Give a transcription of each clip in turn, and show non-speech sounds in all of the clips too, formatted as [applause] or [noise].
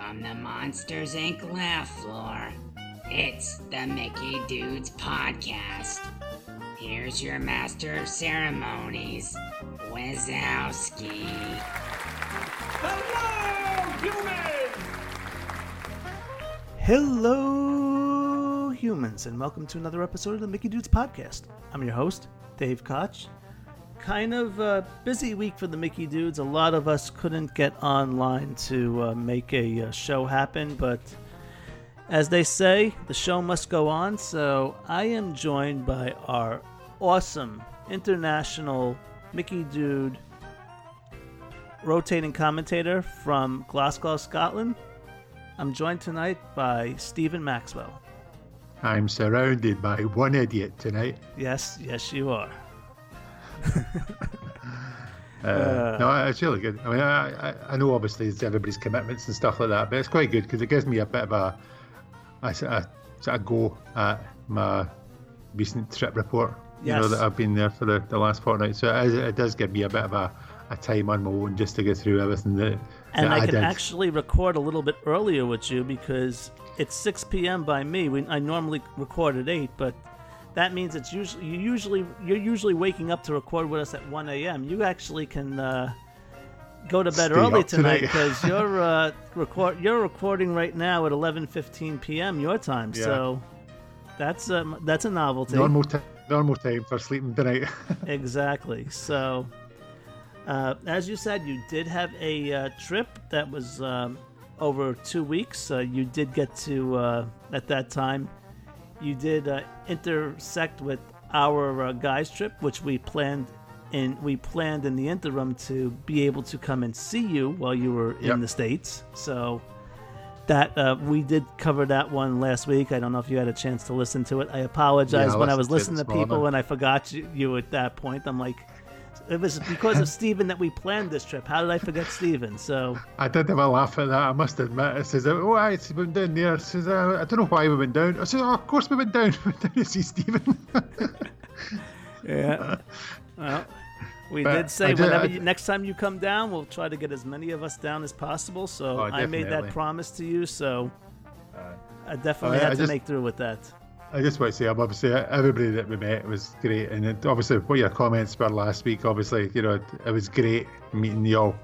From the Monsters Inc. laugh floor, it's the Mickey Dudes Podcast. Here's your master of ceremonies, Wazowski. Hello, humans! Hello, humans, and welcome to another episode of the Mickey Dudes Podcast. I'm your host, Dave Koch. Kind of a busy week for the Mickey Dudes. A lot of us couldn't get online to uh, make a uh, show happen, but as they say, the show must go on. So I am joined by our awesome international Mickey Dude rotating commentator from Glasgow, Scotland. I'm joined tonight by Steven Maxwell. I'm surrounded by one idiot tonight. Yes, yes, you are. Uh, no, it's really good. I mean, I, I, I know obviously it's everybody's commitments and stuff like that, but it's quite good because it gives me a bit of a, a, a sort of go at my recent trip report. You know that I've been there for the, the last fortnight, so it, it does give me a bit of a, a time on my own just to get through everything that, And that I I, can did. actually record a little bit earlier with you because it's 6 p.m. by me. We, I normally record at 8, but that means it's usually you usually you're usually waking up to record with us at 1 a.m. You actually can uh, go to bed Stay early tonight because [laughs] you're uh, record you're recording right now at 11:15 p.m. your time. Yeah. So that's um, that's a novelty. normal time, normal time for sleeping tonight. [laughs] Exactly. So, uh, as you said, you did have a uh, trip that was um, over two weeks. Uh, you did get to, uh, at that time, you did uh, intersect with our uh, guys trip, which we planned. In, we planned in the interim to be able to come and see you while you were in Yep. the states. So that uh, we did cover that one last week. I don't know if you had a chance to listen to it. I apologize Yeah, when I was listening to to people and I forgot you, you at that point. I'm like, it was because of Steven that we planned this trip. How did I forget Steven? So I did have a laugh at that. I must admit. It says, "Oh, I we went down there." It says, uh, "I don't know why we went down." I said, "Oh, of course we went down. [laughs] We went down to see Steven." [laughs] yeah, well, we But did say I did- whenever I you, next time you come down, we'll try to get as many of us down as possible. So Oh, I made that promise to you. So I definitely I- had I to just- make through with that. I just want to say, I'm obviously everybody that we met was great, and it, obviously what your comments were last week. Obviously, you know, it, it was great meeting you all,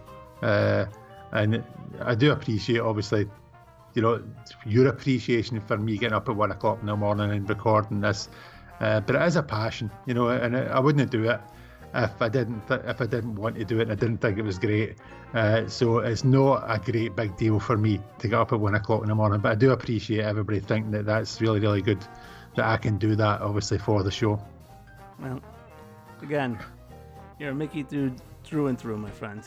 uh, and I do appreciate, obviously, you know, your appreciation for me getting up at one o'clock in the morning and recording this. Uh, but it is a passion, you know, and I I wouldn't do it if I didn't th- if I didn't want to do it and I didn't think it was great. Uh, so it's not a great big deal for me to get up at one o'clock in the morning. But I do appreciate everybody thinking that that's really really good that I can do that obviously for the show. Well, again, you're a Mickey dude through and through, my friend.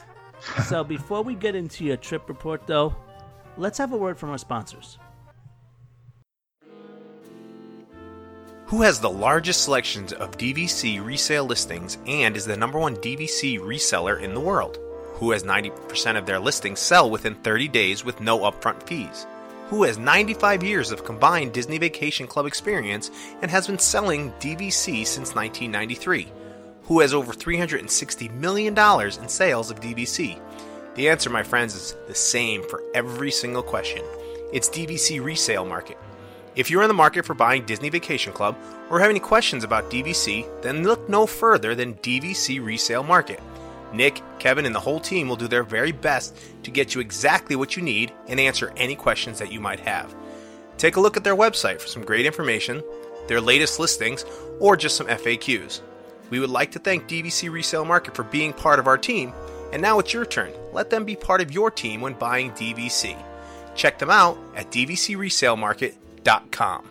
so [laughs] before we get into your trip report, though, let's have a word from our sponsors. Who has the largest selections of DVC resale listings and is the number one DVC reseller in the world? Who has 90% of their listings sell within 30 days with no upfront fees? Who has 95 years of combined Disney Vacation Club experience and has been selling DVC since 1993? Who has over $360 million in sales of DVC? The answer, my friends, is the same for every single question. It's DVC Resale Market. If you're in the market for buying Disney Vacation Club or have any questions about DVC, then look no further than DVC Resale Market. Nick, Kevin, and the whole team will do their very best to get you exactly what you need and answer any questions that you might have. Take a look at their website for some great information, their latest listings, or just some FAQs. We would like to thank DVC Resale Market for being part of our team, and now it's your turn. Let them be part of your team when buying DVC. Check them out at dvcresalemarket.com.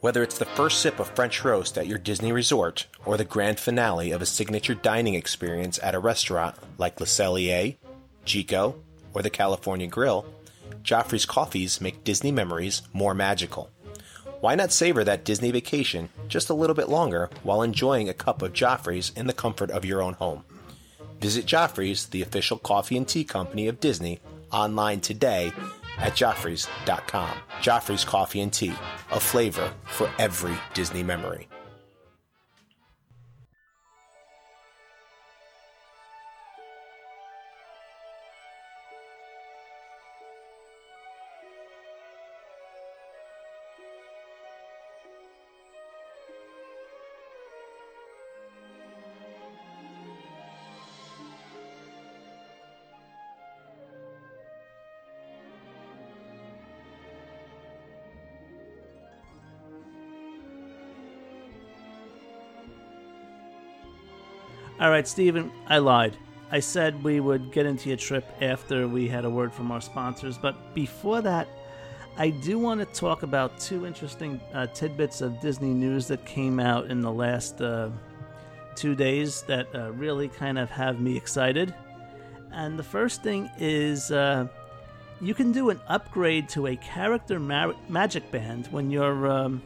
Whether it's the first sip of French roast at your Disney resort or the grand finale of a signature dining experience at a restaurant like Le Cellier, Chico, or the California Grill, Joffrey's coffees make Disney memories more magical. Why not savor that Disney vacation just a little bit longer while enjoying a cup of Joffrey's in the comfort of your own home? Visit Joffrey's, the official coffee and tea company of Disney, online today at joffreys.com. Joffrey's Coffee and Tea, a flavor for every Disney memory. Right, Steven, I lied. I said we would get into your trip after we had a word from our sponsors, but before that, I do want to talk about two interesting uh, tidbits of Disney news that came out in the last uh, two days that uh, really kind of have me excited. And the first thing is uh, you can do an upgrade to a character ma- magic band when you're um,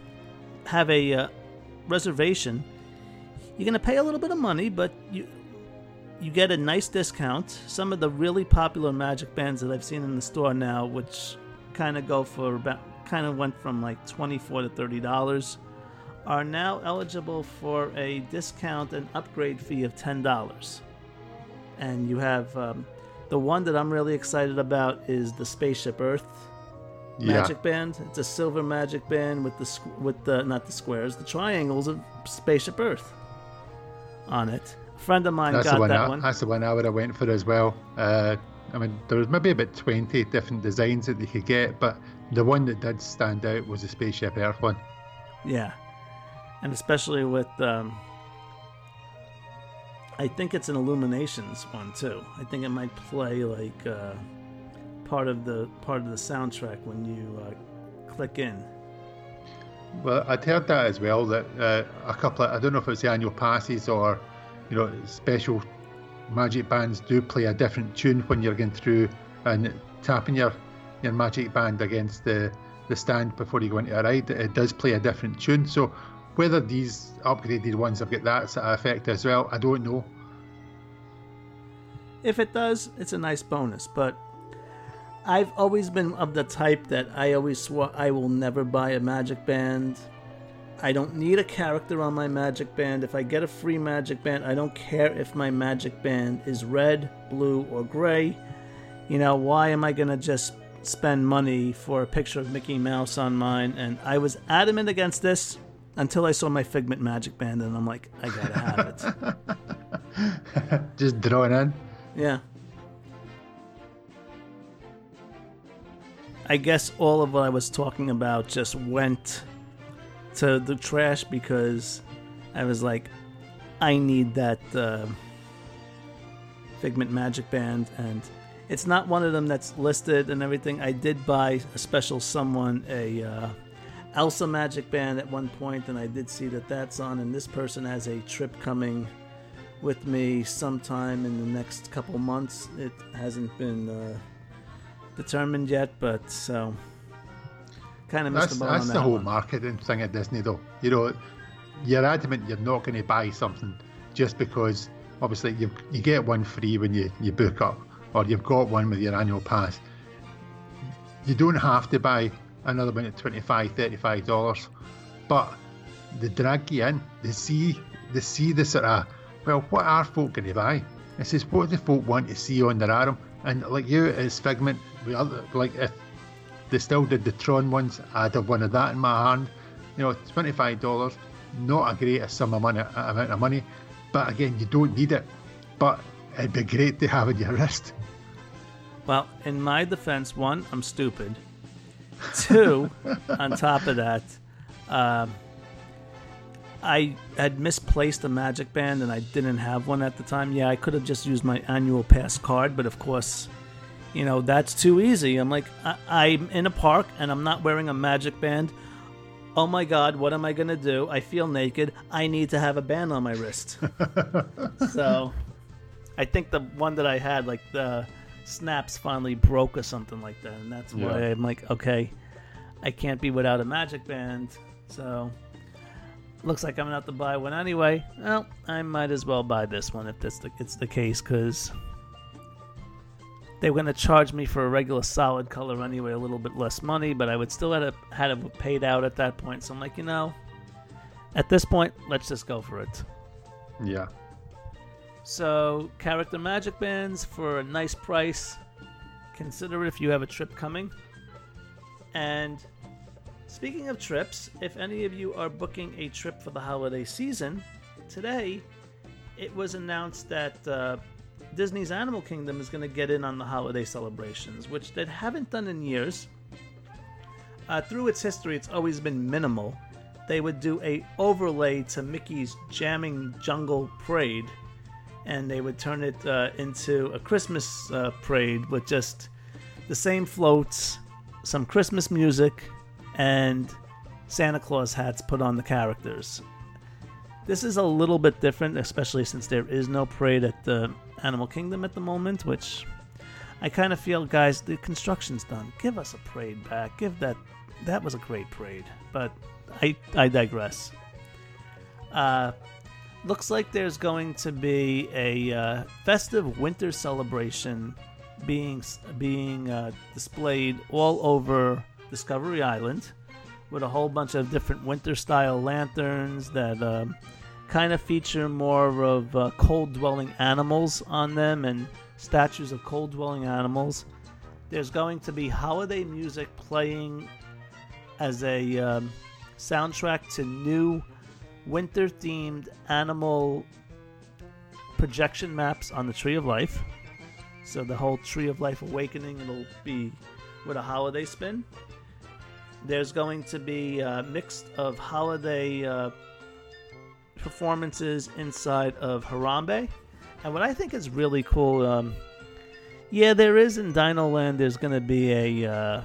have a uh, reservation. You're gonna pay a little bit of money, but you you get a nice discount. Some of the really popular magic bands that I've seen in the store now, which kind of go for about kind of went from like 24 to 30 dollars are now eligible for a discount and upgrade fee of $10 and you have um, the one that i'm really excited about is the spaceship earth magic yeah. band it's a silver magic band with the squ- with the not the squares the triangles of spaceship earth on it a friend of mine That's got the one. that I, one That's the one I would have went for as well. Uh, I mean, there was maybe about twenty different designs that they could get, but the one that did stand out was the spaceship Earth one. Yeah, and especially with, um, I think it's an Illuminations one too. I think it might play like uh, part of the part of the soundtrack when you uh, click in. Well, I'd heard that as well. That uh, a couple of I don't know if it's the annual passes or you know special magic bands do play a different tune when you're going through and tapping your your magic band against the the stand before you go into a ride. It does play a different tune. So whether these upgraded ones have got that sort of effect as well, I don't know. If it does, it's a nice bonus. But I've always been of the type that I always swore I will never buy a magic band. I don't need a character on my magic band. If I get a free magic band, I don't care if my magic band is red, blue, or gray. You know, why am I going to just spend money for a picture of Mickey Mouse on mine? And I was adamant against this until I saw my Figment magic band, and I'm like, I gotta have it. [laughs] Just drawing in. Yeah. I guess all of what I was talking about just went to the trash because I was like, I need that uh, Figment Magic Band, and it's not one of them that's listed and everything. I did buy a special someone a uh, Elsa Magic Band at one point, and I did see that that's on. And this person has a trip coming with me sometime in the next couple months. It hasn't been uh, determined yet, but so kind of missed That's, the boat that's on the that whole one. marketing thing at Disney, though. You know, you're adamant you're not going to buy something just because obviously you you get one free when you, you book up, or you've got one with your annual pass. You don't have to buy another one at 25 $35, but they drag you in. They see, they see the sort of, well, what are folk going to buy? It says, what do folk want to see on their arm? And like you, as Figment, other, like if they still did the Tron ones, I'd have one of that in my hand. You know, twenty-five dollars, not a great sum of money, amount of money, but again, you don't need it. But it'd be great to have in your wrist. Well, in my defense, one, I'm stupid. Two, on top of that, um, I had misplaced a magic band and I didn't have one at the time. Yeah, I could have just used my annual pass card, but of course, you know, that's too easy. I'm like, I- I'm in a park and I'm not wearing a magic band. Oh my god, what am I gonna do? I feel naked. I need to have a band on my wrist. [laughs] so, I think the one that I had, like the snaps, finally broke or something like that, and that's why Yeah. I'm like, okay, I can't be without a magic band. So, looks like I'm gonna have to buy one anyway. Well, I might as well buy this one if that's the it's the case, because they're gonna charge me for a regular solid color anyway, a little bit less money, but I would still have had it paid out at that point. So I'm like, you know, at this point, let's just go for it. Yeah. So, character magic bands for a nice price. Consider it if you have a trip coming. And speaking of trips, if any of you are booking a trip for the holiday season, today it was announced that uh, Disney's Animal Kingdom is going to get in on the holiday celebrations, which they haven't done in years. Uh, through its history, it's always been minimal. They would do a overlay to Mickey's Jamming Jungle Parade, and they would turn it uh, into a Christmas uh, parade with just the same floats, some Christmas music, and Santa Claus hats put on the characters. This is a little bit different, especially since there is no parade at the Animal Kingdom at the moment, which I kind of feel, guys, the construction's done. Give us a parade back. Give that. That was a great parade, but I I digress. Uh, looks like there's going to be a uh, festive winter celebration being being uh, displayed all over Discovery Island with a whole bunch of different winter style lanterns that um, kind of feature more of uh, cold dwelling animals on them and statues of cold dwelling animals. There's going to be holiday music playing as a um, soundtrack to new winter themed animal projection maps on the Tree of Life. So the whole Tree of Life Awakening it'll be with a holiday spin. There's going to be a mix of holiday uh, performances inside of Harambe. And what I think is really cool, um, yeah, there is in Dino Land. There's going to be a uh,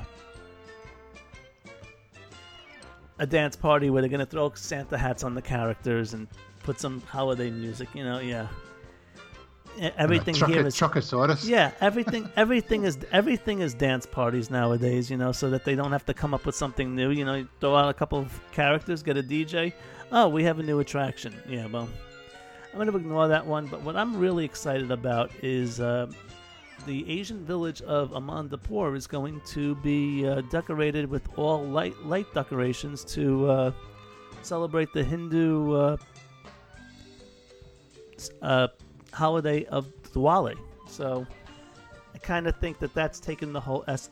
a dance party where they're to throw Santa hats on the characters and put some holiday music. You know, yeah. Everything here is Truckosaurus. yeah, everything, everything is everything is dance parties nowadays. You know, so that they don't have to come up with something new. You know, you throw out a couple of characters, get a DJ. Oh, we have a new attraction. Yeah, well, I'm gonna ignore that one. But what I'm really excited about is uh, the Asian village of Anandapur is going to be uh, decorated with all light light decorations to uh, celebrate the Hindu uh, uh, holiday of Diwali. So I kind of think that that's taken the whole as-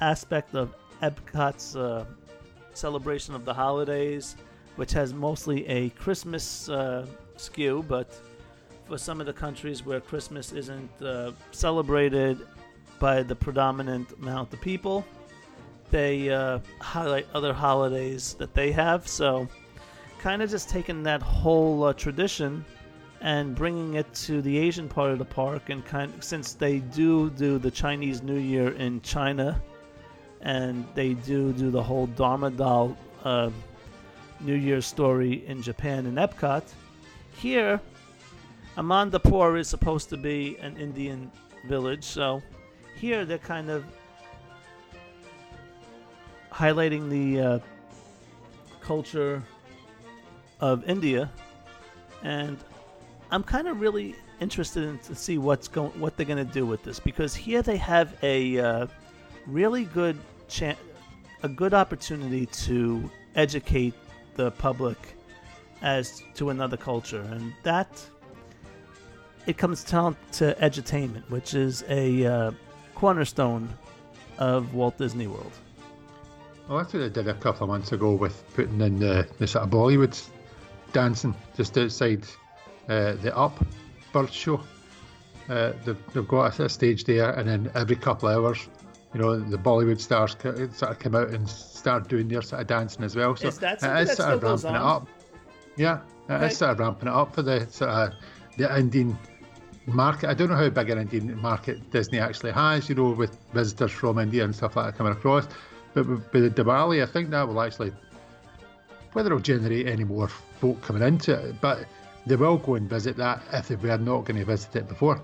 aspect of Epcot's uh, celebration of the holidays, which has mostly a Christmas uh, skew, but for some of the countries where Christmas isn't uh, celebrated by the predominant amount of people, they uh, highlight other holidays that they have. So, kind of just taking that whole uh, tradition and bringing it to the Asian part of the park, and kind since they do do the Chinese New Year in China, and they do do the whole Dharma Doll uh, New Year story in Japan in Epcot. Here, Anandapur is supposed to be an Indian village, so here they're kind of highlighting the uh, culture of India, and I'm kind of really interested in to see what's going, what they're going to do with this because here they have a uh, really good chan a good opportunity to educate the public as to another culture, and that it comes down to edutainment, which is a uh, cornerstone of Walt Disney World. Well, that's what they did a couple of months ago with putting in the, the sort of Bollywood dancing just outside the Up bird show. Uh, they've, they've got a, a stage there, and then every couple of hours, you know, the Bollywood stars sort of come out and start doing their sort of dancing as well. So Is that it is sort of ramping it up. Yeah, it is sort of ramping it up for the sort of the Indian market. I don't know how big an Indian market Disney actually has, you know, with visitors from India and stuff like that coming across. But with, with the Diwali, I think that will actually, whether it'll generate any more folk coming into it, but they will go and visit that if they were not going to visit it before.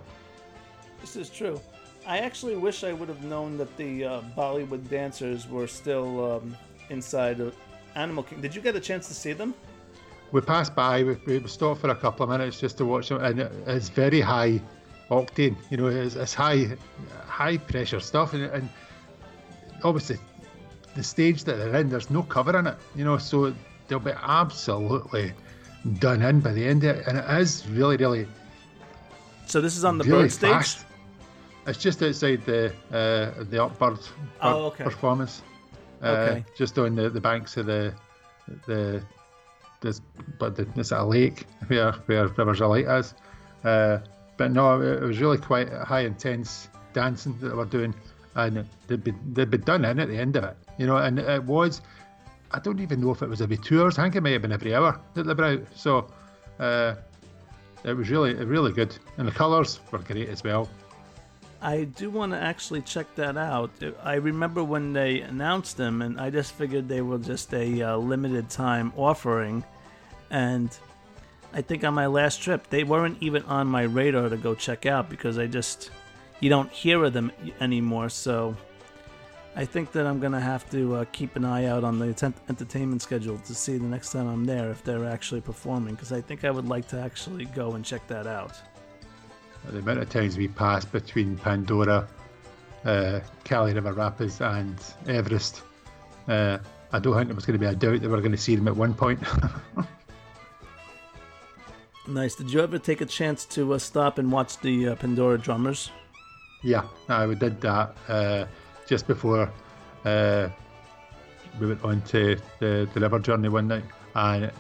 This is true. I actually wish I would have known that the uh, Bollywood dancers were still um, inside of Animal Kingdom. Did you get a chance to see them? We passed by, we, we stopped for a couple of minutes just to watch them, and it's very high octane, you know, it's, it's high high pressure stuff, and, and obviously the stage that they're in, there's no cover in it, you know, so they'll be absolutely done in by the end of it, and it is really, really, So this is on the really bird stage. fast. It's just outside the uh, the upbird Oh, okay. performance. Uh, Okay. Just on the, the banks of the the this but the, this a lake where where Rivers of Light is. Uh, but no, it, it was really quite high intense dancing that they were doing, and they'd be they'd be done in at the end of it, you know. And it was, I don't even know if it was every two hours. I think it may have been every hour that they. So, uh, it was really really good, and the colours were great as well. I do want to actually check that out. I remember when they announced them, and I just figured they were just a uh, limited time offering. And I think on my last trip, they weren't even on my radar to go check out because I just you don't hear of them anymore. So I think that I'm gonna have to uh, keep an eye out on the tent- entertainment schedule to see the next time I'm there if they're actually performing because I think I would like to actually go and check that out the amount of times we passed between Pandora, uh, Kali River Rapids, and Everest, uh, I don't think there was going to be a doubt that we were going to see them at one point. [laughs] nice. Did you ever take a chance to uh, stop and watch the uh, Pandora drummers? Yeah, I did that uh, just before uh, we went on to the, the river journey one night, and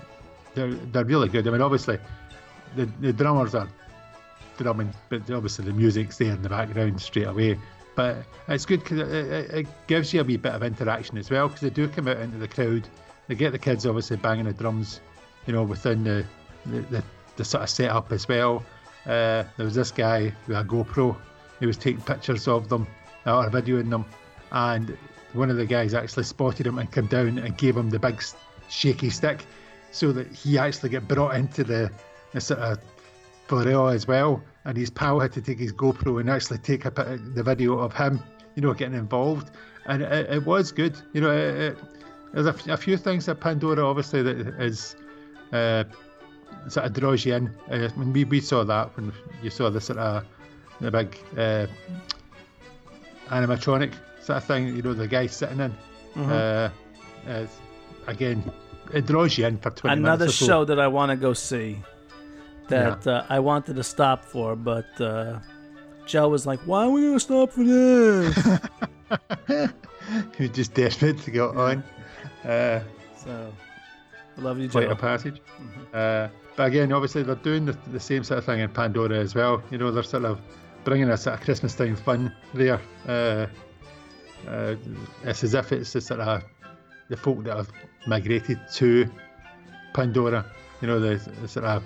they're, they're really good. I mean, obviously, the, the drummers are drumming, but obviously the music's there in the background straight away. But it's good because it, it, gives you a wee bit of interaction as well because they do come out into the crowd. They get the kids obviously banging the drums, you know, within the the, the, the sort of setup as well. Uh, there was this guy with a GoPro. He was taking pictures of them or videoing them, and one of the guys actually spotted him and came down and gave him the big shaky stick, so that he actually get brought into the, the sort of Pharrell as well, and his pal had to take his GoPro and actually take a, the video of him, you know, getting involved, and it, it was good. You know, it, it, there's a, a, few things that Pandora obviously that is uh, sort of draws you in. Uh, when we, we saw that when you saw the sort of the big uh, animatronic sort of thing, you know, the guy sitting in. Mm-hmm. Uh, again, it draws you in for 20 Another minutes. Another show that I want to go see that yeah. uh, I wanted to stop for, but uh, Joe was like, "Why are we gonna stop for this?" [laughs] he was just desperate to go on. Uh, so, I love you, Joe. Flight of Passage. Mm-hmm. Uh, but again, obviously, they're doing the, the, same sort of thing in Pandora as well. You know, they're sort of bringing a sort of Christmas time fun there. Uh, uh, it's as if it's the sort of the folk that have migrated to Pandora. You know, the, the sort of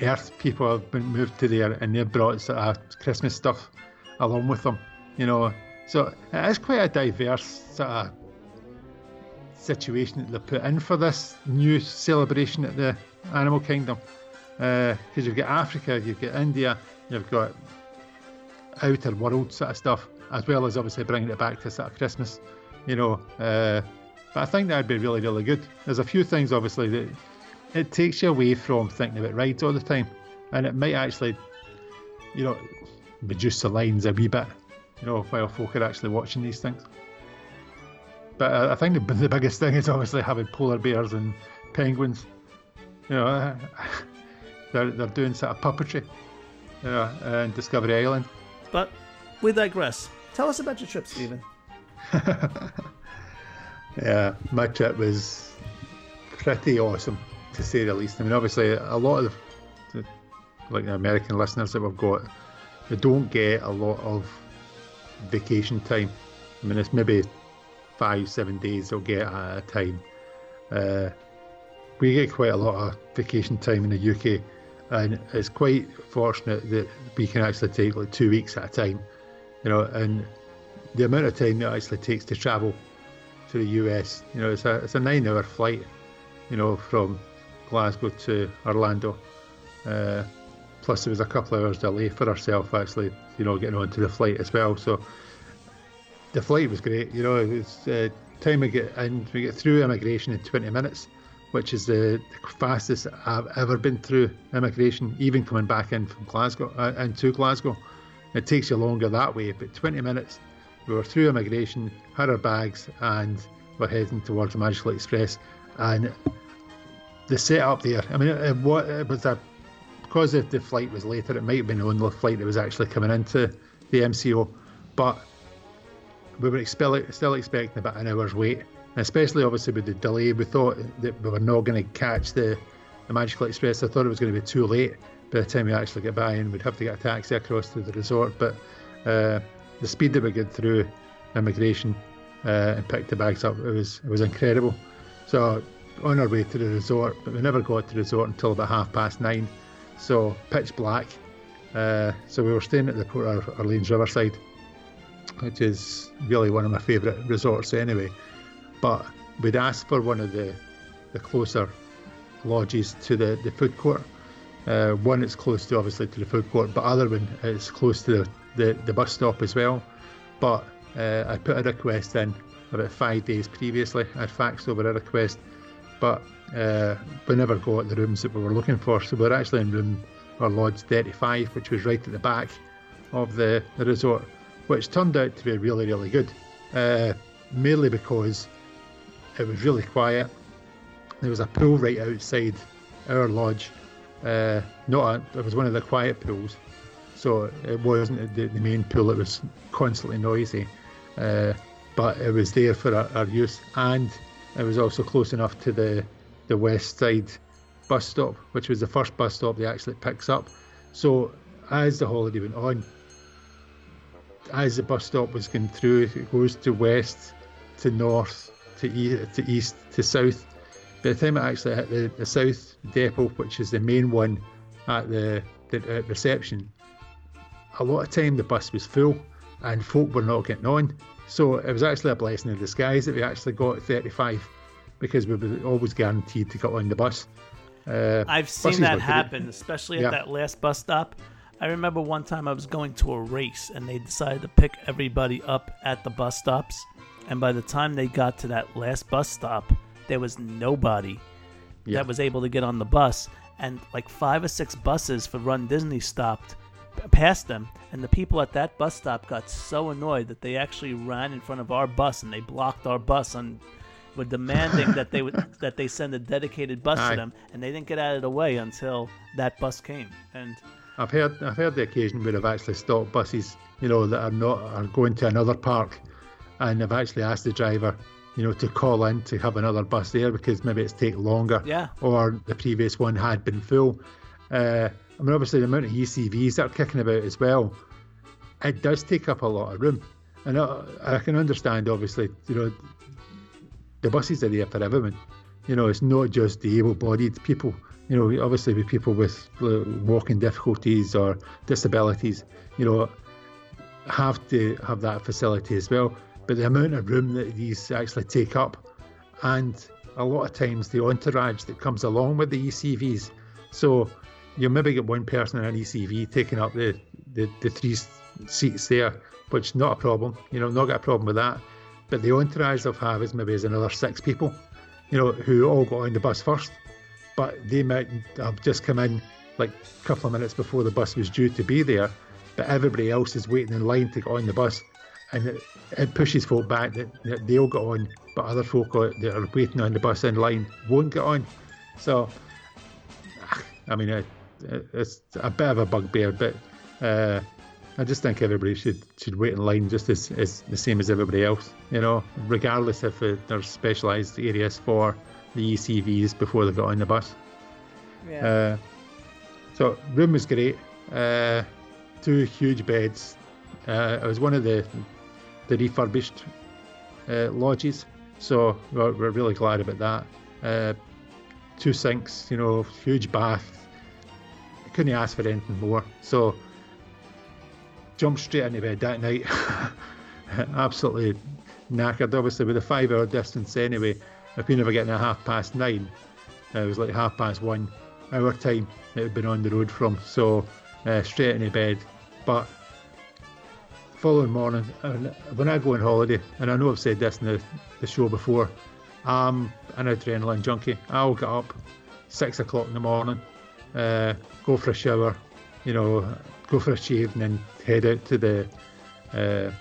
Earth people have been moved to there and they've brought sort of Christmas stuff along with them, you know. So it is quite a diverse sort of situation that they put in for this new celebration at the Animal Kingdom. Because uh, you've got Africa, you've got India, you've got outer world sort of stuff, as well as obviously bringing it back to sort of Christmas, you know. Uh, but I think that'd be really, really good. There's a few things obviously that it takes you away from thinking about rides all the time, and it might actually, you know, reduce the lines a wee bit, you know, while folk are actually watching these things. But uh, I think the, the biggest thing is obviously having polar bears and penguins. You know, [laughs] they're they're doing sort of puppetry, you know, in Discovery Island. But we digress. Tell us about your trip, Steven. [laughs] yeah, my trip was pretty awesome to say the least. I mean, obviously, a lot of the, like the American listeners that we've got, they don't get a lot of vacation time. I mean, it's maybe five, seven days they'll get at a time. Uh, we get quite a lot of vacation time in the UK, and it's quite fortunate that we can actually take like two weeks at a time. You know, and the amount of time it actually takes to travel to the US, you know, it's a it's a nine-hour flight. You know, from Glasgow to Orlando. Uh, plus, there was a couple of hours delay for ourselves actually, you know, getting onto the flight as well. So the flight was great. You know, it was uh, time we get in, we get through immigration in 20 minutes, which is the, the fastest I've ever been through immigration, even coming back in from Glasgow uh, into Glasgow. It takes you longer that way, but 20 minutes. We were through immigration, had our bags, and we're heading towards the Magical Express. And the setup there. I mean, it, it, was a because if the flight was later, it might have been the only flight that was actually coming into the MCO, but we were still expecting about an hour's wait. Especially obviously with the delay, we thought that we were not going to catch the, the Magical Express. I thought it was going to be too late by the time we actually get by, and we'd have to get a taxi across to the resort. But uh, the speed that we got through immigration uh, and picked the bags up, it was it was incredible. So on our way to the resort, but we never got to the resort until about half past nine. so pitch black. Uh, so we were staying at the Port Orleans Riverside, which is really one of my favourite resorts anyway. But we'd asked for one of the the closer lodges to the, the food court. Uh, one it's close to obviously to the food court, but other one it's close to the, the, the bus stop as well. But uh, I put a request in about five days previously. I'd faxed over a request, but uh, we never got the rooms that we were looking for. So we're actually in room or lodge 35, which was right at the back of the, the resort, which turned out to be really, really good. Uh, mainly because it was really quiet. There was a pool right outside our lodge. Uh, not a, it was one of the quiet pools, so it wasn't the, the main pool. It was constantly noisy, uh, but it was there for our, our, use, and it was also close enough to the the west side bus stop, which was the first bus stop they actually picks up. So as the holiday went on, as the bus stop was going through, it goes to west, to north, to east, to east, to south. By the time it actually hit the, the south depot, which is the main one at the, the at reception, a lot of time the bus was full and folk were not getting on. So it was actually a blessing in disguise that we actually got 35 because we were always guaranteed to get on the bus. Uh, I've seen that happen, especially at yeah. that last bus stop. I remember one time I was going to a race and they decided to pick everybody up at the bus stops. And by the time they got to that last bus stop, there was nobody yeah. that was able to get on the bus. And like five or six buses for Run Disney stopped past them. And the people at that bus stop got so annoyed that they actually ran in front of our bus and they blocked our bus and were demanding that they would [laughs] that they send a dedicated bus Aye. to them, and they didn't get out of the way until that bus came. And I've heard I've heard the occasion where they've actually stopped buses, you know, that are not are going to another park, and I've actually asked the driver, you know, to call in to have another bus there because maybe it's taken longer, yeah, or the previous one had been full. Uh, I mean, obviously the amount of ECVs that are kicking about as well, it does take up a lot of room, and I, I can understand obviously, you know, the buses are there for everyone. You know, it's not just the able-bodied people. You know, obviously with people with walking difficulties or disabilities, you know, have to have that facility as well. But the amount of room that these actually take up, and a lot of times the entourage that comes along with the ECVs. So you maybe get one person in an ECV taking up the, the, the three seats there, which is not a problem. You know, not got a problem with that. But the entourage they'll have is maybe as another six people, you know, who all got on the bus first. But they might have just come in like a couple of minutes before the bus was due to be there. But everybody else is waiting in line to get on the bus. And it, it pushes folk back that, that they'll get on, but other folk that are waiting on the bus in line won't get on. So, I mean, it, it's a bit of a bugbear, but uh, I just think everybody should should wait in line just as, as the same as everybody else, you know, regardless if there's specialised areas for the ECVs before they got on the bus. Yeah. Uh, so room was great. Uh, two huge beds. Uh, it was one of the the refurbished uh, lodges, so we're, we're, really glad about that. Uh, two sinks, you know, huge bath. couldn't ask for anything more. So jumped straight into bed that night. [laughs] Absolutely knackered. Obviously, with a five hour distance anyway, if we never getting a half past nine, it was like half past one hour time it had been on the road from. So uh, straight into bed. But following morning, when I go on holiday, and I know I've said this in the, the show before, I'm an adrenaline junkie. I'll get up six o'clock in the morning, uh, go for a shower, you know, go for a shave and then head out to the uh,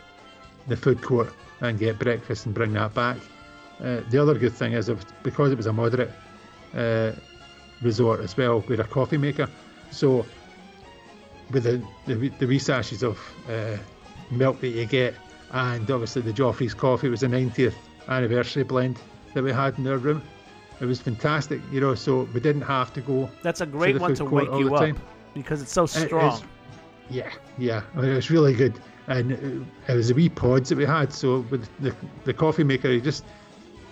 the food court and get breakfast and bring that back. Uh, the other good thing is because it was a moderate uh, resort as well with a coffee maker, so with the the, the of uh, milk that you get, and obviously the Joffrey's coffee was the 90th anniversary blend that we had in our room. It was fantastic, you know. So we didn't have to go. That's a great one to wake you up because it's so strong. Yeah, yeah, I mean, it was really good, and it was the wee pods that we had. So with the the coffee maker, you just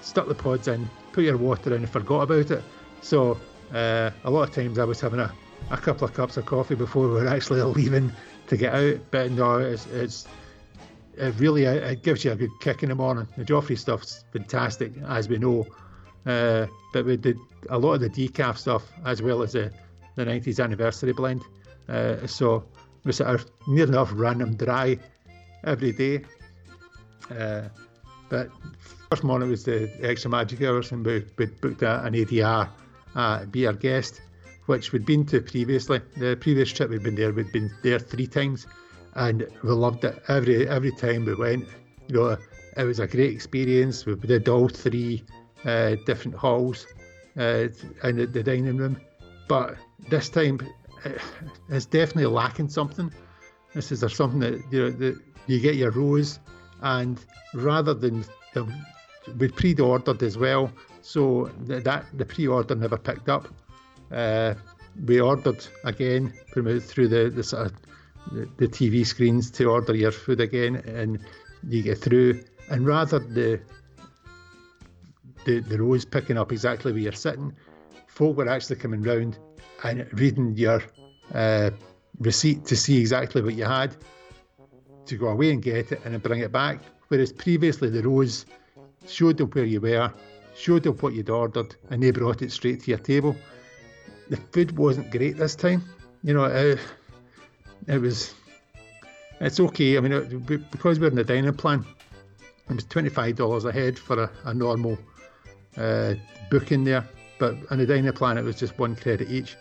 stuck the pods in, put your water in, and forgot about it. So uh, a lot of times I was having a, a couple of cups of coffee before we were actually [laughs] leaving to get out. But no, it's, it's it really it gives you a good kick in the morning. The Joffrey stuff's fantastic, as we know. Uh, but we did a lot of the decaf stuff as well as the, the 90s anniversary blend. Uh, so we sort of near enough random dry every day. Uh, but first morning was the extra magic hours, and we, we booked a, an ADR uh, be our guest, which we'd been to previously. The previous trip we'd been there, we'd been there three times, and we loved it every every time we went. You know, it was a great experience. We did all three uh, different halls uh, in the, the, dining room, but this time it's definitely lacking something. This is there something that you know that you get your rose, and rather than the, we pre-ordered as well, so that the pre-order never picked up. Uh, we ordered again through the, the the TV screens to order your food again, and you get through. And rather the the, the rose picking up exactly where you're sitting, folk were actually coming round and reading your uh, receipt to see exactly what you had, to go away and get it and then bring it back. Whereas previously the rose showed them where you were, showed them what you'd ordered, and they brought it straight to your table. The food wasn't great this time. You know, it, it was. It's okay. I mean, it, because we're in the dining plan, it was twenty five dollars a head for a, a normal uh, booking there. But on the dining plan, it was just one credit each.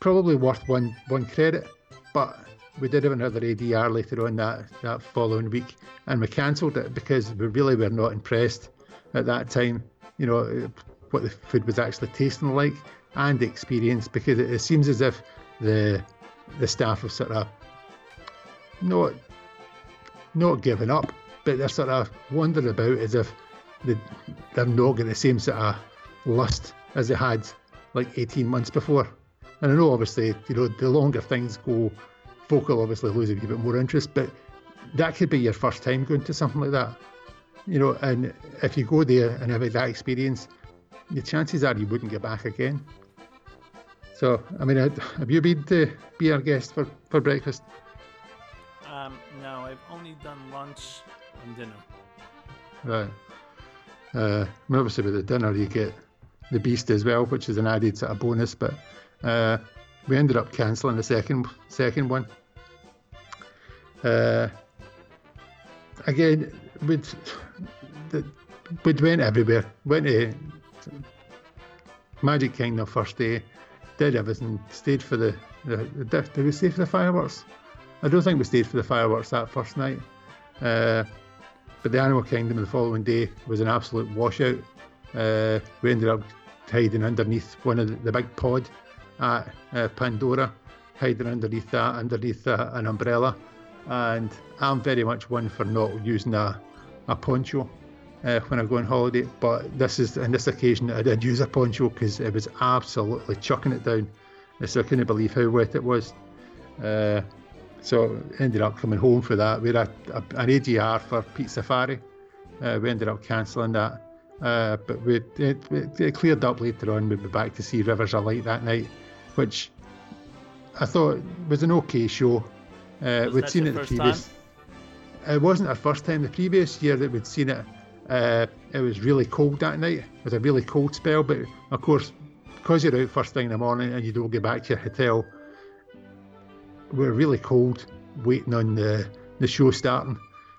Probably worth one one credit, but we did have another ADR later on that, that following week, and we cancelled it because we really were not impressed at that time. You know what the food was actually tasting like and experience, because it, it seems as if the the staff have sort of not not given up, but they're sort of wandering about as if they, they're not getting the same sort of lust as they had like 18 months before. And I know obviously, you know, the longer things go, folk will obviously lose a bit more interest, but that could be your first time going to something like that. You know, and if you go there and have that experience, the chances are you wouldn't get back again. So, I mean, have you been to be our guest for, for breakfast? Um, no, I've only done lunch and dinner. Right. Uh, obviously, with the dinner, you get the beast as well, which is an added sort of bonus. But uh, we ended up cancelling the second second one. Uh, again, we'd, we'd went everywhere. Went to Magic Kingdom first day, did everything, stayed for the, the, the did we stay for the fireworks? I don't think we stayed for the fireworks that first night. Uh, but the Animal Kingdom the following day was an absolute washout. Uh, we ended up hiding underneath one of the, the big pod at uh, Pandora, hiding underneath that, underneath uh, an umbrella. And I'm very much one for not using a, a poncho uh, when I go on holiday. But this is on this occasion I did use a poncho because it was absolutely chucking it down. So I couldn't believe how wet it was. Uh, so ended up coming home for that. We had a, a, an ADR for Pete Safari. Uh, we ended up cancelling that. Uh, but we, it, it, cleared up later on. We'd be back to see Rivers of Light that night, which I thought was an okay show. Uh, we'd seen it the previous. Time? It wasn't our first time. The previous year that we'd seen it, uh, it was really cold that night. It was a really cold spell. But of course, because you're out first thing in the morning and you don't get back to your hotel, we're really cold waiting on the, the show starting.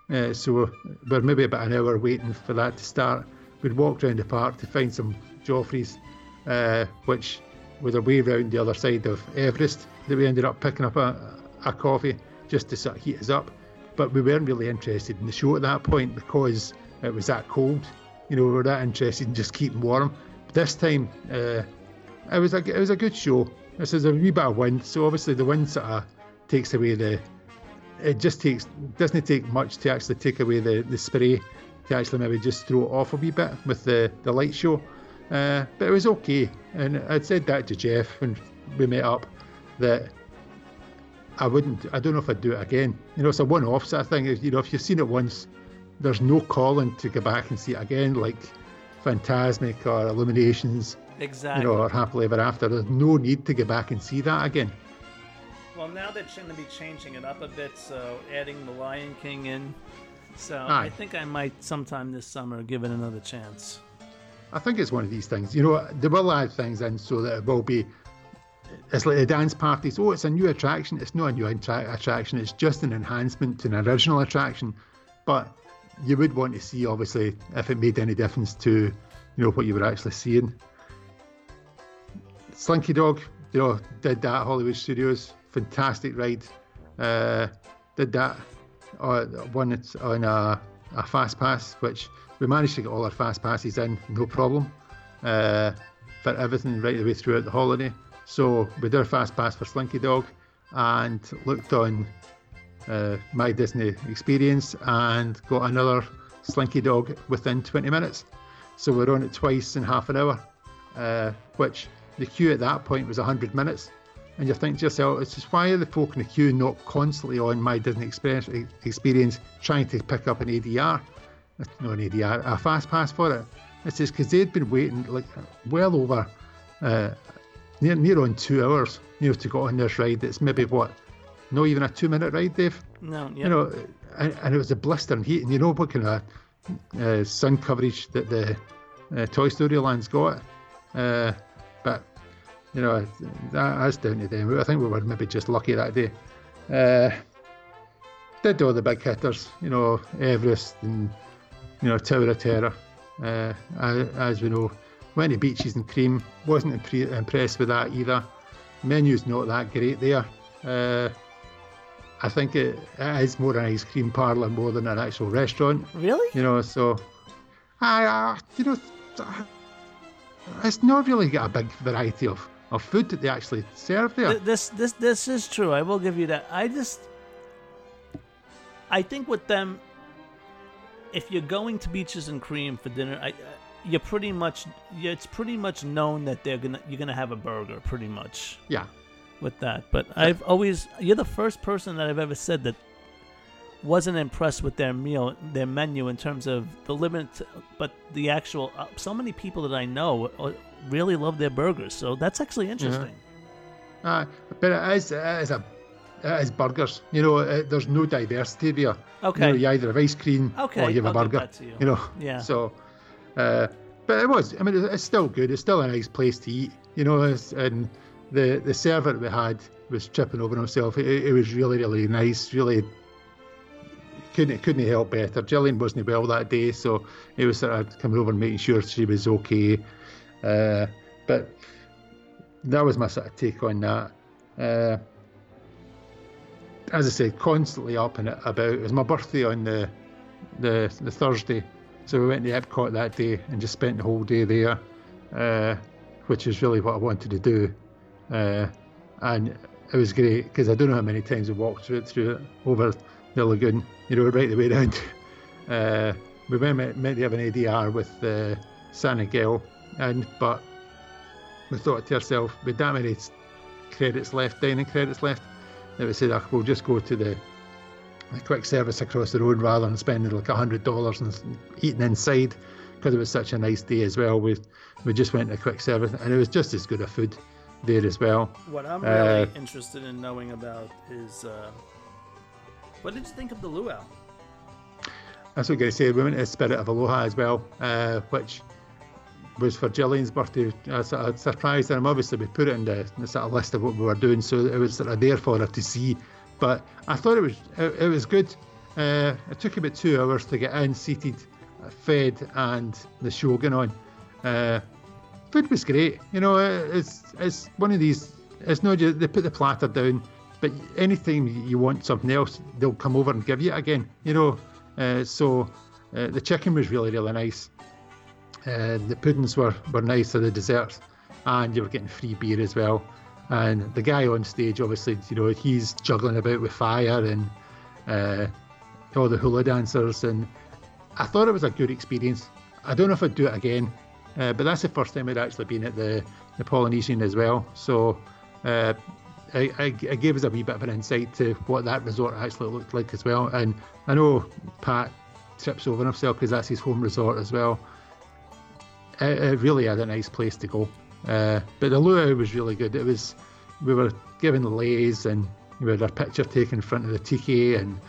Uh, so we're maybe about an hour waiting for that to start. We'd walked around the park to find some Joffrey's, uh, which was a way round the other side of Everest that we ended up picking up a, a coffee just to sort of heat us up. But we weren't really interested in the show at that point because it was that cold. You know, we were that interested in just keeping warm. But this time, uh, it was a it was a good show. This is a wee bit of wind, so obviously the wind sort of takes away the. It just takes doesn't take much to actually take away the, the spray to actually maybe just throw it off a wee bit with the, the light show. Uh, but it was okay, and I'd said that to Jeff when we met up that I wouldn't. I don't know if I'd do it again. You know, it's a one-off sort of thing. You know, if you've seen it once, there's no calling to go back and see it again, like Fantasmic or Illuminations. Exactly. you know, or happily ever after. There's no need to go back and see that again. Well, now they're going to be changing it up a bit, so adding the Lion King in. So Aye. I think I might sometime this summer give it another chance. I think it's one of these things. You know, they will add things in so that it will be. It's like the dance parties. Oh, it's a new attraction. It's not a new attra- attraction. It's just an enhancement to an original attraction. But you would want to see, obviously, if it made any difference to, you know, what you were actually seeing. Slinky Dog, you know, did that at Hollywood Studios. Fantastic ride. Uh, did that uh, one on a, a fast pass, which we managed to get all our fast passes in, no problem, uh, for everything right the way throughout the holiday. So we did our fast pass for Slinky Dog and looked on uh, my Disney experience and got another Slinky Dog within 20 minutes. So we're on it twice in half an hour, uh, which the queue at that point was 100 minutes. And you think to yourself, it's just why are the folk in the queue not constantly on my Disney experience, experience trying to pick up an ADR? Not an ADR, a fast pass for it. It's just because they'd been waiting like well over, uh, near, near on two hours, you know, to go on this ride. That's maybe what, not even a two minute ride, Dave? No, yeah. you know, and, and it was a blistering heat, and you know what kind of uh, sun coverage that the uh, Toy Story Land's got. Uh, but you know, that, that's down to them. I think we were maybe just lucky that day. Uh, did all the big hitters, you know, Everest and you know Tower of Terror. Uh, as, as we know, went to beaches and cream. Wasn't impre- impressed with that either. Menu's not that great there. Uh, I think it, it is more an ice cream parlour more than an actual restaurant. really? You know, so I, uh, you know, it's not really got a big variety of, of food that they actually serve there. This this this is true. I will give you that. I just I think with them if you're going to beaches and cream for dinner, I, you're pretty much it's pretty much known that they're gonna you're gonna have a burger pretty much Yeah, with that. But I've always you're the first person that I've ever said that wasn't impressed with their meal, their menu in terms of the limit, but the actual. Uh, so many people that I know uh, really love their burgers, so that's actually interesting. uh, but it is, it is a it is burgers. You know, it, there's no diversity there. Okay. You, know, you either have ice cream Okay, or you have a I'll burger. to you. know. Yeah. So, uh, but it was. I mean, it's still good. It's still a nice place to eat. You know, it's, and the the server we had was tripping over himself. It, it was really really nice. Really couldn't couldn't help better. Gillian wasn't well that day, so he was sort of coming over and making sure she was okay. Uh, but that was my sort of take on that. Uh, as I said, constantly up and about. It was my birthday on the the the Thursday, so we went to Epcot that day and just spent the whole day there, uh, which is really what I wanted to do. Uh, and it was great because I don't know how many times we walked through it, through it over the lagoon, you know, right the way down. [laughs] Uh, we went meant, to have an ADR with uh, San Miguel, and but we thought to ourselves, with that many credits left, dining credits left, that we said, "Ah, we'll just go to the, the quick service across the road rather than spending like hundred dollars and eating inside, because it was such a nice day as well. We we just went to quick service, and it was just as good a food there as well. What I'm Uh, really interested in knowing about is uh, what did you think of the luau? That's what I was going to say. We went to Spirit of Aloha as well, uh, which was for Gillian's birthday. A sort of surprise, and obviously we put it in the, the sort of list of what we were doing, so it was sort of there for her to see. But I thought it was it, it was good. Uh, it took about two hours to get in, seated, uh, fed, and the show going on. Uh, food was great. You know, it's it's one of these. It's not just they put the platter down, but anytime you want something else, they'll come over and give you it again. You know, uh, so uh, the chicken was really really nice. Uh, the puddings were, were nice for the desserts, and you were getting free beer as well. And the guy on stage, obviously, you know, he's juggling about with fire and uh, all the hula dancers, and I thought it was a good experience. I don't know if I'd do it again, uh, but that's the first time I'd actually been at the, the Polynesian as well. So uh, I, I, it gave us a wee bit of an insight to what that resort actually looked like as well. And I know Pat trips over himself because that's his home resort as well. It, it really had a nice place to go. Uh, but the luau was really good. It was we were given the leis and we had our picture taken in front of the tiki, and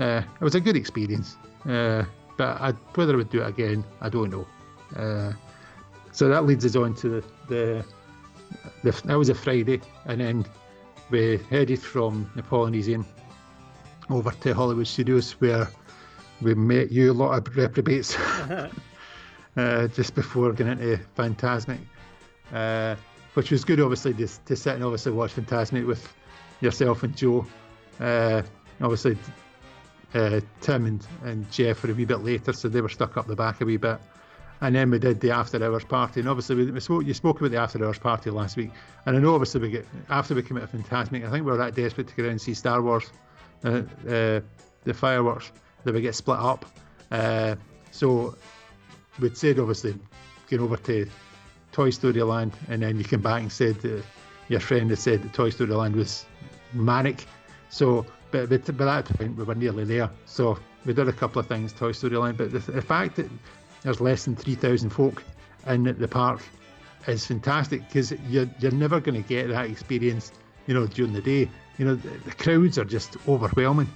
uh, it was a good experience. Uh, but I, whether I would do it again, I don't know. So that leads us on to the, the, the that was a Friday, and then we headed from the Polynesian over to Hollywood Studios where we met you a lot of reprobates [laughs] uh, just before getting into Fantasmic, uh, which was good, obviously, to, to sit and obviously watch Fantasmic with yourself and Joe. Uh, obviously, uh, Tim and, and Jeff were a wee bit later, so they were stuck up the back a wee bit. And then we did the after hours party, and obviously we, we spoke. You spoke about the after hours party last week, and I know obviously we get after we came out of Fantasmic. I think we were that desperate to get out and see Star Wars, uh, uh, the fireworks, that we get split up. Uh, so we'd said obviously get over to Toy Story Land, and then you came back and said your friend had said that Toy Story Land was manic. So, but, but by that point we were nearly there. So we did a couple of things Toy Story Land, but the, the fact that there's less than three thousand folk in the park is fantastic because you're you're never going to get that experience, you know, during the day. You know, the, the crowds are just overwhelming.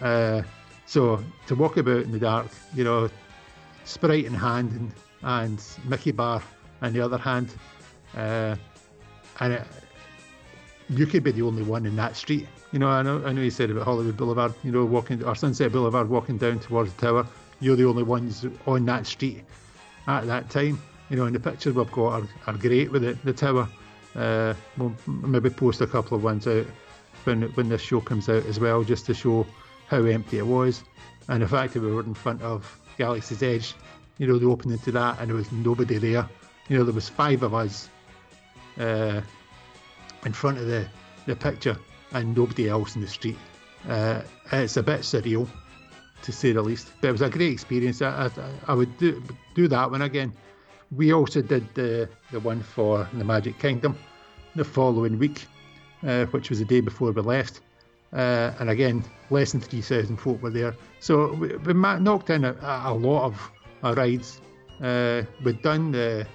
Uh, so to walk about in the dark, you know, Sprite in hand and, and Mickey Bar in the other hand, uh, and it, you could be the only one in that street. You know, I know, I know you said about Hollywood Boulevard, you know, walking or Sunset Boulevard, walking down towards the tower. You're the only ones on that street at that time. You know, and the pictures we've got are, are great with it, the tower. Uh, we'll maybe post a couple of ones out when when this show comes out as well, just to show how empty it was, and the fact that we were in front of Galaxy's Edge, you know, the opening to that, and there was nobody there. You know, there was five of us uh, in front of the, the picture and nobody else in the street. Uh, it's a bit surreal, to say the least. But it was a great experience. I, I, I would do, do that one again. We also did the, the one for the Magic Kingdom the following week, uh, which was the day before we left. Uh, and again, less than 3,000 folk were there. So we, we knocked in a, a lot of our rides. Uh, we'd done the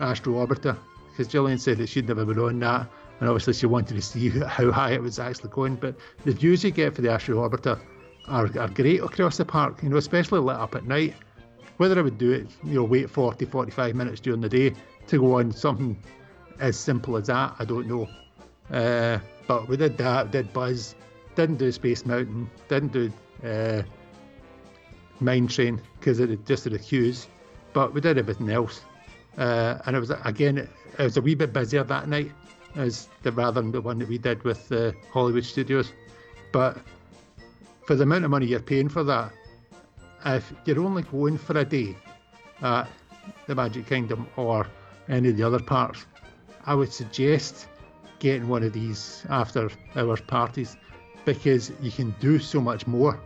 Astro Orbiter because Gillian said that she'd never been on that, and obviously she wanted to see [laughs] how high it was actually going. But the views you get for the Astro Orbiter are, are great across the park, you know, especially lit up at night. Whether I would do it, you know, wait 40, 45 minutes during the day to go on something as simple as that, I don't know. Uh, but we did that, did Buzz, didn't do Space Mountain, didn't do uh, Mine Train because it just a queues, but we did everything else. Uh, and it was again, it was a wee bit busier that night as the rather than the one that we did with uh, Hollywood Studios. But for the amount of money you're paying for that, if you're only going for a day at the Magic Kingdom or any of the other parks, I would suggest getting one of these after hours parties because you can do so much more.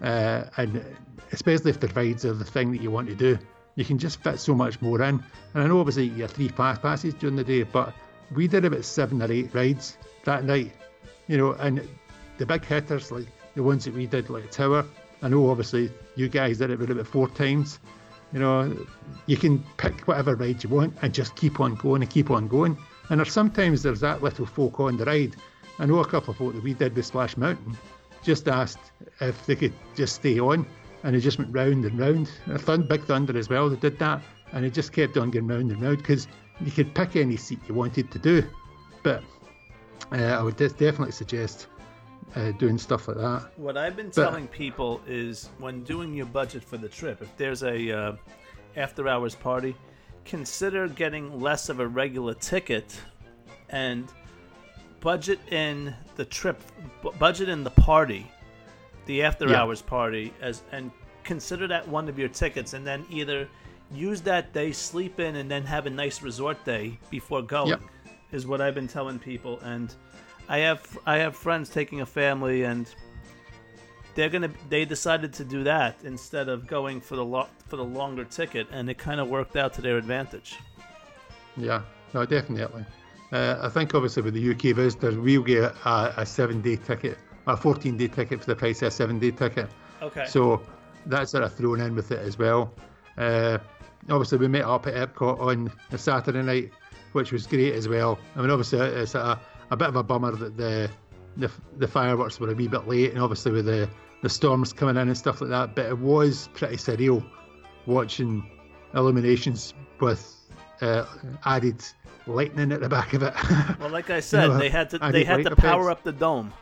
Uh, and especially if the rides are the thing that you want to do, you can just fit so much more in. And I know obviously you have three fast passes during the day, but we did about seven or eight rides that night, you know, and the big hitters, like the ones that we did, like Tower, I know obviously you guys did it about four times. You know, you can pick whatever ride you want and just keep on going and keep on going. And there's sometimes there's that little folk on the ride. I know a couple of folk that we did with Splash Mountain just asked if they could just stay on, and it just went round and round. Thund, Big Thunder as well, they did that, and it just kept on going round and round because you could pick any seat you wanted to do. But uh, I would definitely suggest uh, doing stuff like that. What I've been But- telling people is when doing your budget for the trip, if there's a uh, after hours party, consider getting less of a regular ticket and budget in the trip, budget in the party, the after Yeah. hours party, as and consider that one of your tickets, and then either use that day, sleep in, and then have a nice resort day before going. Yep. Is what I've been telling people, and I have I have friends taking a family, and they're gonna they decided to do that instead of going for the lo- for the longer ticket, and it kind of worked out to their advantage. Yeah, no, definitely. Uh, I think obviously with the UK visitors, we'll get a, a seven day ticket, a 14 day ticket for the price of a seven day ticket. Okay. So that's sort of thrown in with it as well. Uh, obviously, we met up at Epcot on a Saturday night, which was great as well. I mean, obviously it's a, a bit of a bummer that the, the the fireworks were a wee bit late, and obviously with the the storms coming in and stuff like that. But it was pretty surreal watching illuminations with uh, added lightning at the back of it. [laughs] Well, like I said, know, they had to they had to power effects. up the dome.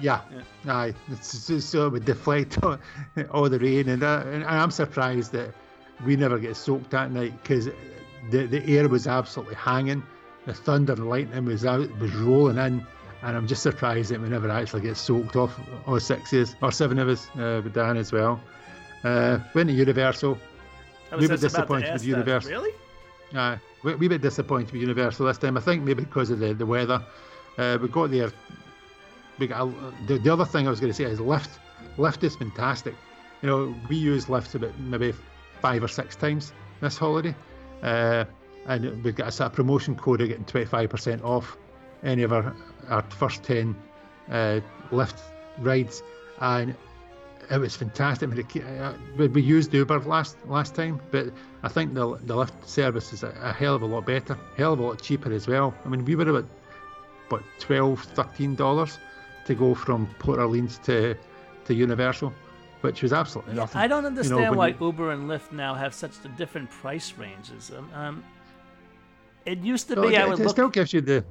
Yeah, aye. It's just, so it would deflect [laughs] all, all the rain, and, uh, and I'm surprised that we never get soaked that night because the the air was absolutely hanging, the thunder and lightning was out, was rolling in, and I'm just surprised that we never actually get soaked off. All six of us, or seven of us, uh, with Dan as well. Uh, went to Universal. We were just about to disappointed with ask that. Universal. Really? Uh, we, we were disappointed with Universal this time. I think maybe because of the, the weather. Uh, we got there. We got a, the, the other thing I was going to say is Lyft. Lyft is fantastic. You know, we use Lyft about maybe five or six times this holiday. Uh, and we've got a sort of promotion code of getting 25% off any of our, our first 10 uh, Lyft rides. And it was fantastic. I mean, uh, we, used Uber last last time, but I think the the Lyft service is a, a hell of a lot better, hell of a lot cheaper as well. I mean, we were about what 12 13 dollars to go from Port Orleans to to Universal, which was absolutely nothing. I don't understand when why you- Uber and Lyft now have such a different price ranges. Um, um, it used to be it, I would it look. still gives you the.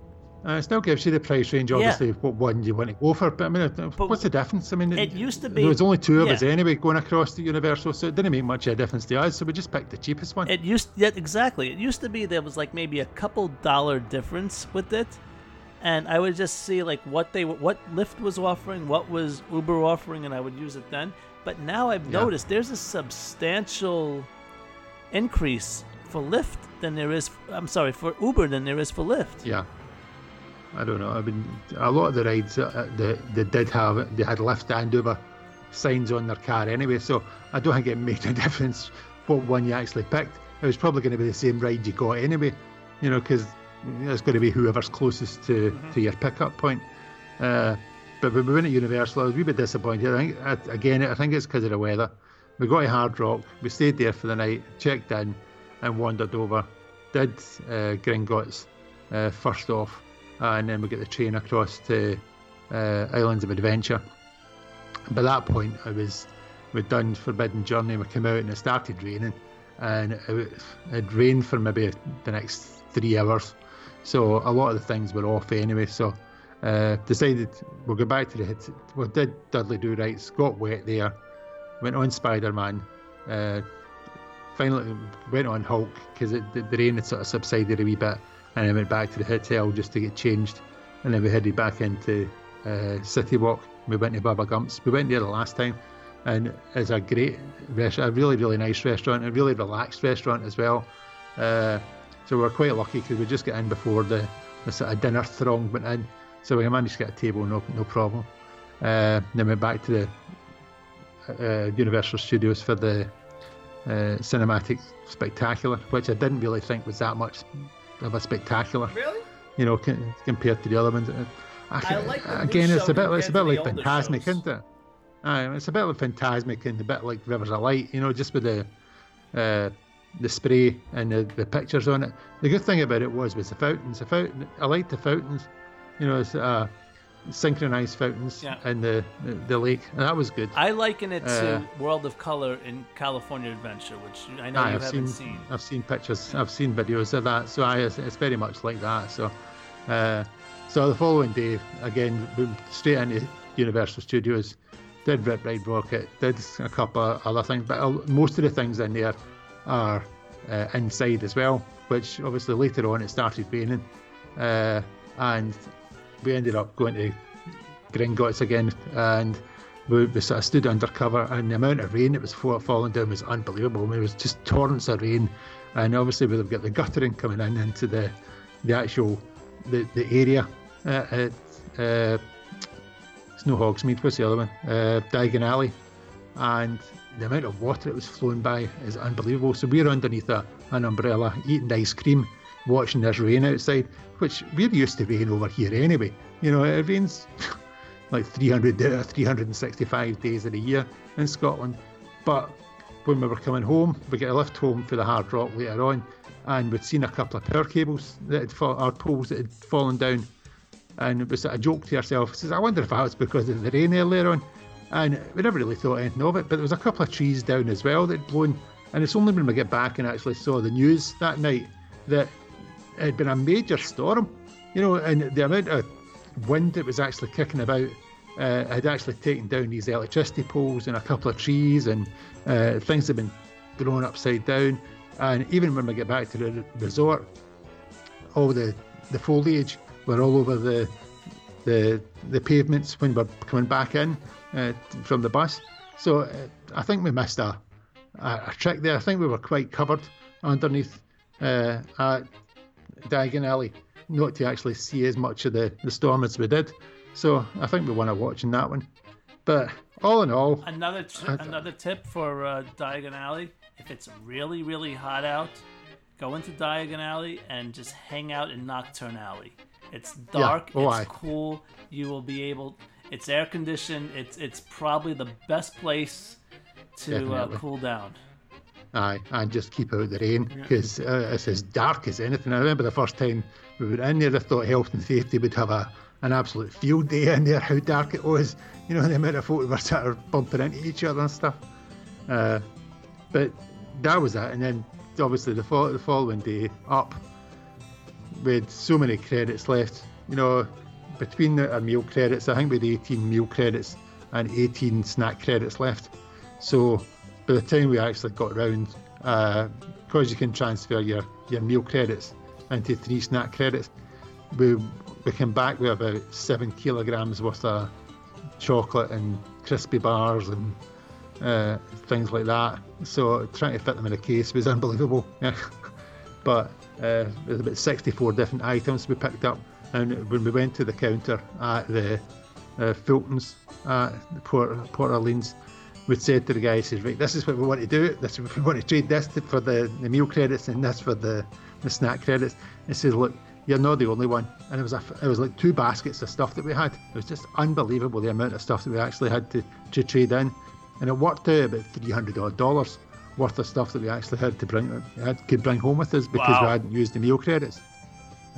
Uh, it still gives you the price range, obviously, what one you want to go for. But I mean, uh, what's the difference? I mean, it used to be- there was only two of us anyway going across the Universal, so it didn't make much of a difference to us. So we just picked the cheapest one. It used yeah, exactly. It used to be there was like maybe a couple dollar difference with it, and I would just see like what they what Lyft was offering, what was Uber offering, and I would use it then. But now I've Yeah. noticed there's a substantial increase for Lyft than there is. I'm sorry for Uber than there is for Lyft. Yeah. I don't know. I mean, a lot of the rides uh, they, they did have, they had Lyft and Uber signs on their car anyway, so I don't think it made a [laughs] difference what one you actually picked. It was probably going to be the same ride you got anyway, you know, because it's going to be whoever's closest to, to your pickup point. Uh, but when we went at Universal, I was a wee bit disappointed. I think, I, again, I think it's because of the weather. We got to Hard Rock, we stayed there for the night, checked in, and wandered over. Did uh, Gringotts uh, first off, and then we get the train across to uh, Islands of Adventure. By that point, I was we'd done Forbidden Journey. We came out and it started raining, and it, it rained for maybe the next three hours. So a lot of the things were off anyway. So uh, decided we'll go back to the. We did Dudley Do Rights, got wet there, went on Spider Man. Uh, finally went on Hulk because the, rain had sort of subsided a wee bit, and then went back to the hotel just to get changed, and then we headed back into uh, City Walk. We went to Bubba Gump's. We went there the last time, and it's a great restaurant, a really really nice restaurant, a really relaxed restaurant as well. Uh, so we were quite lucky because we just got in before the, the sort of dinner throng went in, so we managed to get a table no no problem. Uh, then went back to the uh, Universal Studios for the uh, cinematic spectacular, which I didn't really think was that much of a spectacular. Really? You know, c- compared to the other ones. Uh, I, like again, it's a bit, it's a bit like to the older Fantasmic, shows. isn't it? Aye, it's a bit like Fantasmic and a bit like Rivers of Light. You know, just with the uh, the spray and the, the pictures on it. The good thing about it was was the fountains. The fountain, I liked the fountains. You know, it's uh, synchronized fountains Yeah. in the, the the lake, and that was good. I liken it to Uh, World of Color in California Adventure, which I know Aye, you I've haven't seen, seen. I've seen pictures, I've seen videos of that. So I, it's, it's very much like that. So, uh, so the following day, again, straight into Universal Studios, did Rip Ride Rockit, did a couple of other things, but uh, most of the things in there are uh, inside as well. Which obviously later on it started raining, uh, and we ended up going to Gringotts again, and we, we sort of stood under cover, and the amount of rain that was falling down was unbelievable. I mean, it was just torrents of rain, and obviously we've got the guttering coming in into the the actual the, the area uh, at uh, it's no Hogsmeade, what's the other one? Uh, Diagon Alley, and the amount of water that was flowing by is unbelievable. So we're underneath a, an umbrella eating ice cream, watching this rain outside, which we're used to rain over here anyway. You know, it rains [laughs] like 300, da- 365 days in a year in Scotland. But when we were coming home, we get a lift home for the Hard Rock later on, and we'd seen a couple of power cables that had fall, or poles that had fallen down, and it was a joke to ourselves. Says, I wonder if that was because of the rain earlier on, and we never really thought anything of it. But there was a couple of trees down as well that had blown, and it's only when we get back and actually saw the news that night that it had been a major storm, you know, and the amount of wind that was actually kicking about uh, had actually taken down these electricity poles and a couple of trees and uh, things had been thrown upside down. And even when we get back to the resort, all the the foliage were all over the the the pavements when we're coming back in uh, from the bus. So uh, I think we missed a, a, a trick there. I think we were quite covered underneath uh, at Diagon Alley, not to actually see as much of the, the storm as we did. So I think we want to watch in that one. But all in all, Another t- another tip for uh, Diagon Alley: if it's really really hot out, go into Diagon Alley and just hang out in Knockturn Alley. It's dark, Oh, it's aye. cool. You will be able. It's air conditioned. It's it's probably the best place to uh, cool down. Aye, and just keep out the rain because uh, it's as dark as anything. I remember the first time we were in there, I thought health and safety would have a an absolute field day in there. How dark it was, you know, [laughs] the amount of folk were sort of bumping into each other and stuff. Uh, but that was that. and then obviously the, fol- the following day up, we had so many credits left. You know, between the, our meal credits, I think we had 18 meal credits and 18 snack credits left. So by the time we actually got round, because you can transfer your, your meal credits into three snack credits, we we came back with about seven kilograms worth of chocolate and crispy bars and uh, things like that. So trying to fit them in a case was [laughs] unbelievable. [laughs] But uh, there's about 64 different items we picked up, and when we went to the counter at the uh, Fulton's at Port, Port Orleans, we say to the guy, he says, right, this is what we want to do. This we want to trade this for the, the meal credits and this for the, the snack credits. He says, look, you're not the only one. And it was a, it was like two baskets of stuff that we had. It was just unbelievable the amount of stuff that we actually had to, to trade in, and it worked out about three hundred odd dollars worth of stuff that we actually had to bring had, could bring home with us because Wow. we hadn't used the meal credits.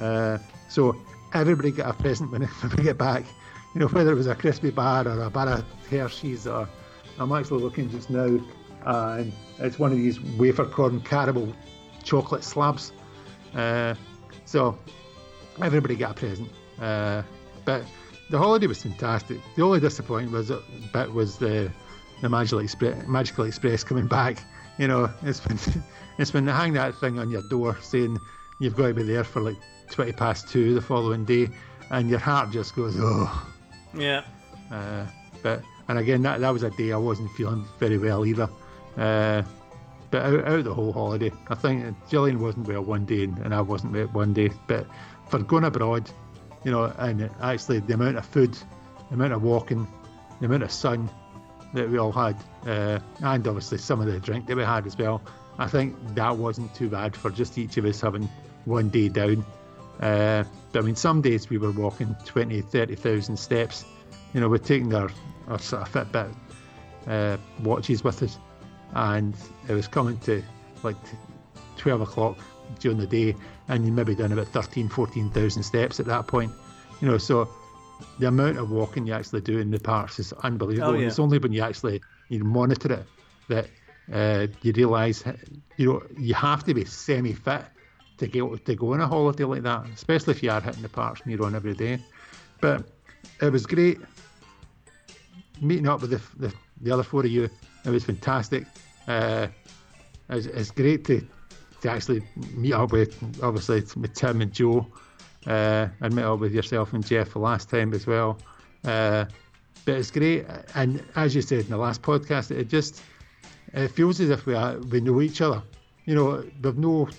Uh, so everybody got a present when, [laughs] when we get back. You know, whether it was a crispy bar or a bar of Hershey's or I'm actually looking just now uh, and it's one of these wafer corn caramel chocolate slabs. Uh, so everybody got a present. Uh, but the holiday was fantastic. The only disappointment was bit was the the Magical Express, Magical Express coming back. You know, it's when [laughs] it's when they hang that thing on your door saying you've got to be there for like twenty past two the following day, and your heart just goes oh. Yeah. Uh, but and again, that that was a day I wasn't feeling very well either. Uh, but out, out the whole holiday, I think Gillian wasn't well one day and, and I wasn't well one day. But for going abroad, you know, and actually the amount of food, the amount of walking, the amount of sun that we all had, uh, and obviously some of the drink that we had as well, I think that wasn't too bad for just each of us having one day down. Uh, but I mean, some days we were walking 20, 30,000 steps. You know, we're taking our, our sort of Fitbit uh, watches with us, and it was coming to like 12 o'clock during the day, and you maybe done about 13, 14,000 steps at that point. You know, so the amount of walking you actually do in the parks is unbelievable. Oh, yeah. It's only when you actually you monitor it that uh, you realise you know you have to be semi-fit to get to go on a holiday like that, especially if you are hitting the parks near on every day. But it was great meeting up with the, the, the other four of you. It was fantastic. Uh, it's, it's great to to actually meet up with obviously with Tim and Joe. Uh, and met up with yourself and Jeff the last time as well. Uh, but it's great, and as you said in the last podcast, it just it feels as if we are, we know each other. You know, we've no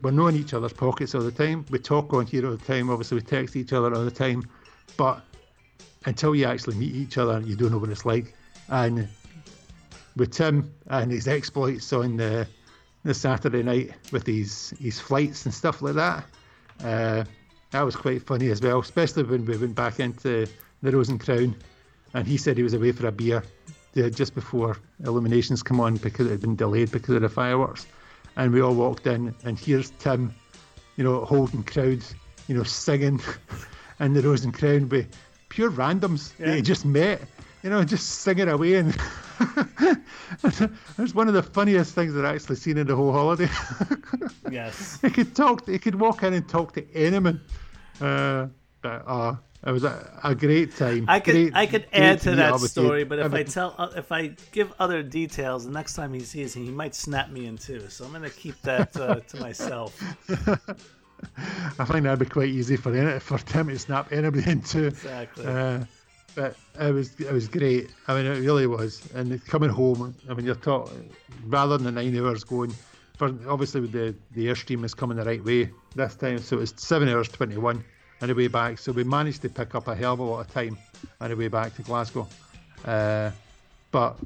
we're knowing each other's pockets all the time. We talk on here all the time. Obviously, we text each other all the time, but until you actually meet each other, you don't know what it's like. And with Tim and his exploits on the the Saturday night with his his flights and stuff like that, uh, that was quite funny as well. Especially when we went back into the Rose and Crown, and he said he was away for a beer just before Illuminations come on because it had been delayed because of the fireworks. and we all walked in, and here's Tim, you know, holding crowds, you know, singing [laughs] in the Rose and Crown pure randoms that he just met, you know, just singing away. And [laughs] it was one of the funniest things that I've actually seen in the whole holiday. [laughs] Yes. he could talk, he could walk in and talk to anyone. Uh, but uh, it was a, a great time. I could Great- I could add to meet that story, but if I tell uh, if I give other details, the next time he sees me, he might snap me in two. So I'm gonna keep that uh, to myself. [laughs] I think that'd be quite easy for any, for Tim to snap anybody [laughs] into. Exactly. Uh, but it was it was great. I mean, it really was. And coming home, I mean, you're talking rather than the nine hours going. For obviously, with the the airstream is coming the right way this time, so it's seven hours twenty one on the way back. So we managed to pick up a hell of a lot of time on the way back to Glasgow. Uh, but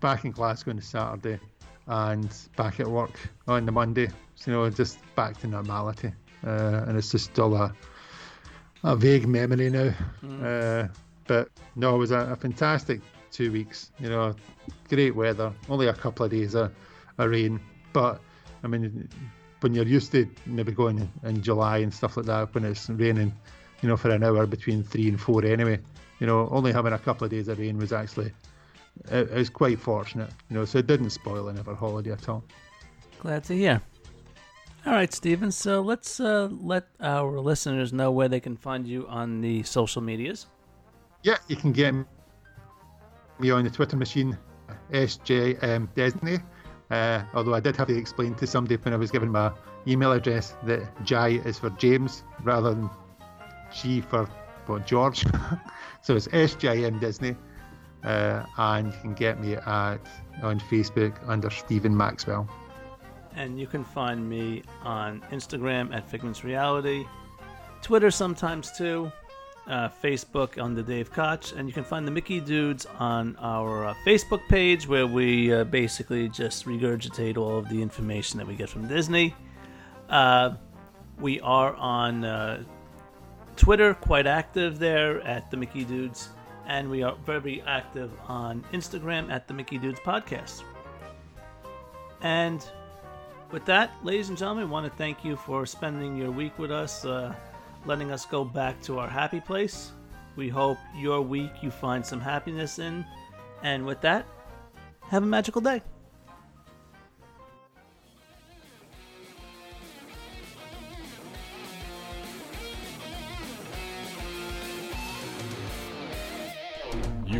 back in Glasgow on the Saturday and back at work on the Monday. You know, just back to normality. Uh, and it's just still a, a vague memory now. Uh, but no, it was a, a fantastic two weeks. You know, great weather, only a couple of days of, of rain. But, I mean, when you're used to maybe going in July and stuff like that, when it's raining, you know, for an hour between three and four anyway, you know, only having a couple of days of rain was actually it, it was quite fortunate, you know. So it didn't spoil any of our holiday at all. Glad to hear. All right, Steven. So let's uh, let our listeners know where they can find you on the social medias. Yeah, you can get me on the Twitter machine, SJM Disney. Uh, although I did have to explain to somebody when I was given my email address that J is for James rather than G for what, George. [laughs] so it's SJM Disney. Uh, and you can get me at on Facebook under Steven Maxwell. And you can find me on Instagram at Figments Reality, Twitter sometimes too, uh, Facebook the Dave Koch, and you can find the Mickey Dudes on our uh, Facebook page where we uh, basically just regurgitate all of the information that we get from Disney. Uh, we are on uh, Twitter, quite active there at the Mickey Dudes, and we are very active on Instagram at the Mickey Dudes Podcast. And with that, ladies and gentlemen, I want to thank you for spending your week with us, uh, letting us go back to our happy place. We hope your week you find some happiness in. And with that, have a magical day.